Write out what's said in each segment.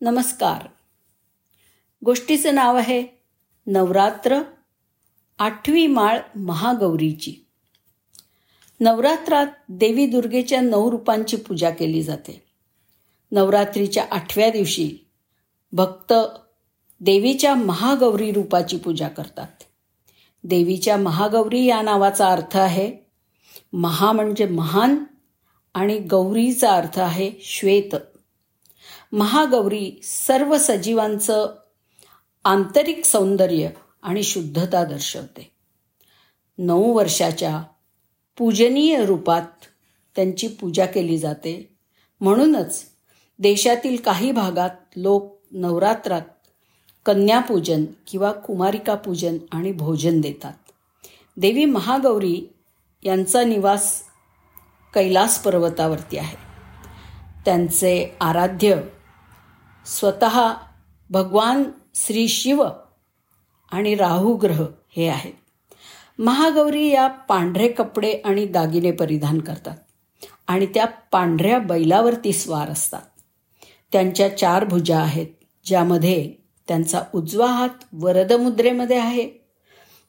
नमस्कार. गोष्टीचं नाव आहे नवरात्र आठवी माळ महागौरीची. नवरात्रात देवी दुर्गेच्या नऊ रूपांची पूजा केली जाते. नवरात्रीच्या आठव्या दिवशी भक्त देवीच्या महागौरी रूपाची पूजा करतात. देवीच्या महागौरी या नावाचा अर्थ आहे महा म्हणजे महान आणि गौरीचा अर्थ आहे श्वेत. महागौरी सर्व सजीवांचं आंतरिक सौंदर्य आणि शुद्धता दर्शवते. नऊ वर्षाच्या पूजनीय रूपात त्यांची पूजा केली जाते. म्हणूनच देशातील काही भागात लोक नवरात्रात कन्यापूजन किंवा कुमारिका पूजन आणि भोजन देतात. देवी महागौरी यांचा निवास कैलास पर्वतावरती आहे. त्यांचे आराध्य स्वतः भगवान श्री शिव आणि राहू ग्रह हे आहेत. महागौरी या पांढरे कपडे आणि दागिने परिधान करतात आणि त्या पांढऱ्या बैलावरती स्वार असतात. त्यांच्या चार भुजा आहेत ज्यामध्ये त्यांचा उजवा हात वरदमुद्रेमध्ये आहे.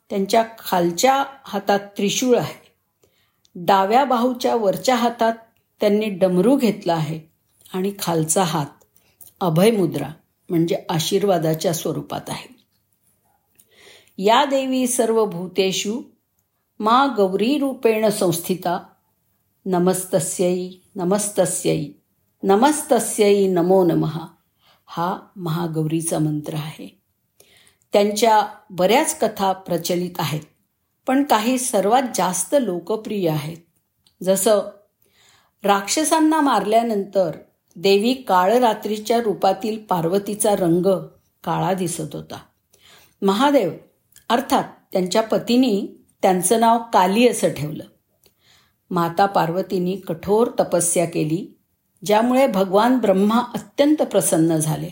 त्यांच्या खालच्या हातात त्रिशूळ आहे. डाव्या बाहूच्या वरच्या हातात त्यांनी डमरू घेतला आहे आणि खालचा हात अभयमुद्रा म्हणजे आशीर्वादाच्या स्वरूपात आहे. या देवी सर्व भूतेषु मा गौरी रूपेण संस्थिता नमस्तस्यै नमस्तस्यै नमस्तस्यै नमो नमः हा महागौरीचा मंत्र आहे. त्यांच्या बऱ्याच कथा प्रचलित आहेत पण काही सर्वात जास्त लोकप्रिय आहेत. जसं राक्षसांना मारल्यानंतर देवी काळरात्रीच्या रूपातील पार्वतीचा रंग काळा दिसत होता. महादेव अर्थात त्यांच्या पतीनी त्यांचं नाव काली असं ठेवलं. माता पार्वतींनी कठोर तपस्या केली ज्यामुळे भगवान ब्रह्मा अत्यंत प्रसन्न झाले.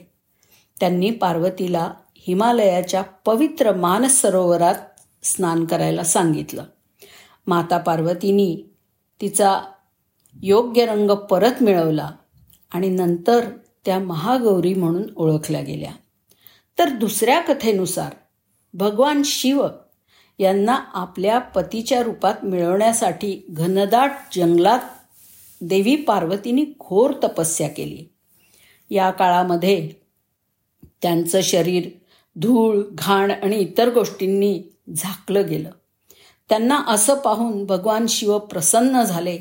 त्यांनी पार्वतीला हिमालयाच्या पवित्र मानस सरोवरात स्नान करायला सांगितलं. माता पार्वतींनी तिचा योग्य रंग परत मिळवला. आणि नंतर त्या महागौरी म्हणून ओळखल्या गेल्या. तर दुसऱ्या कथेनुसार भगवान शिव यांना आपल्या पतीच्या रूपात मिळवण्यासाठी घनदाट जंगलात देवी पार्वतीने घोर तपस्या केली. या काळामध्ये त्यांचं शरीर धूळ घाण आणि इतर गोष्टींनी झाकलं गेलं. त्यांना असं पाहून भगवान शिव प्रसन्न झाले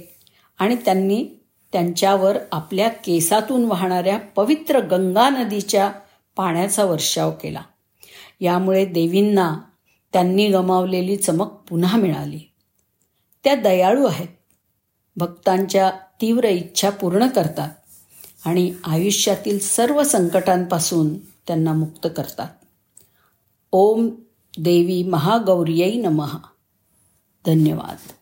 आणि त्यांनी त्यांच्यावर आपल्या केसातून वाहणाऱ्या पवित्र गंगा नदीच्या पाण्याचा वर्षाव केला. यामुळे देवींना त्यांनी गमावलेली चमक पुन्हा मिळाली. त्या दयाळू आहेत. भक्तांच्या तीव्र इच्छा पूर्ण करतात आणि आयुष्यातील सर्व संकटांपासून त्यांना मुक्त करतात. ओम देवी महागौर्यै नमः. धन्यवाद.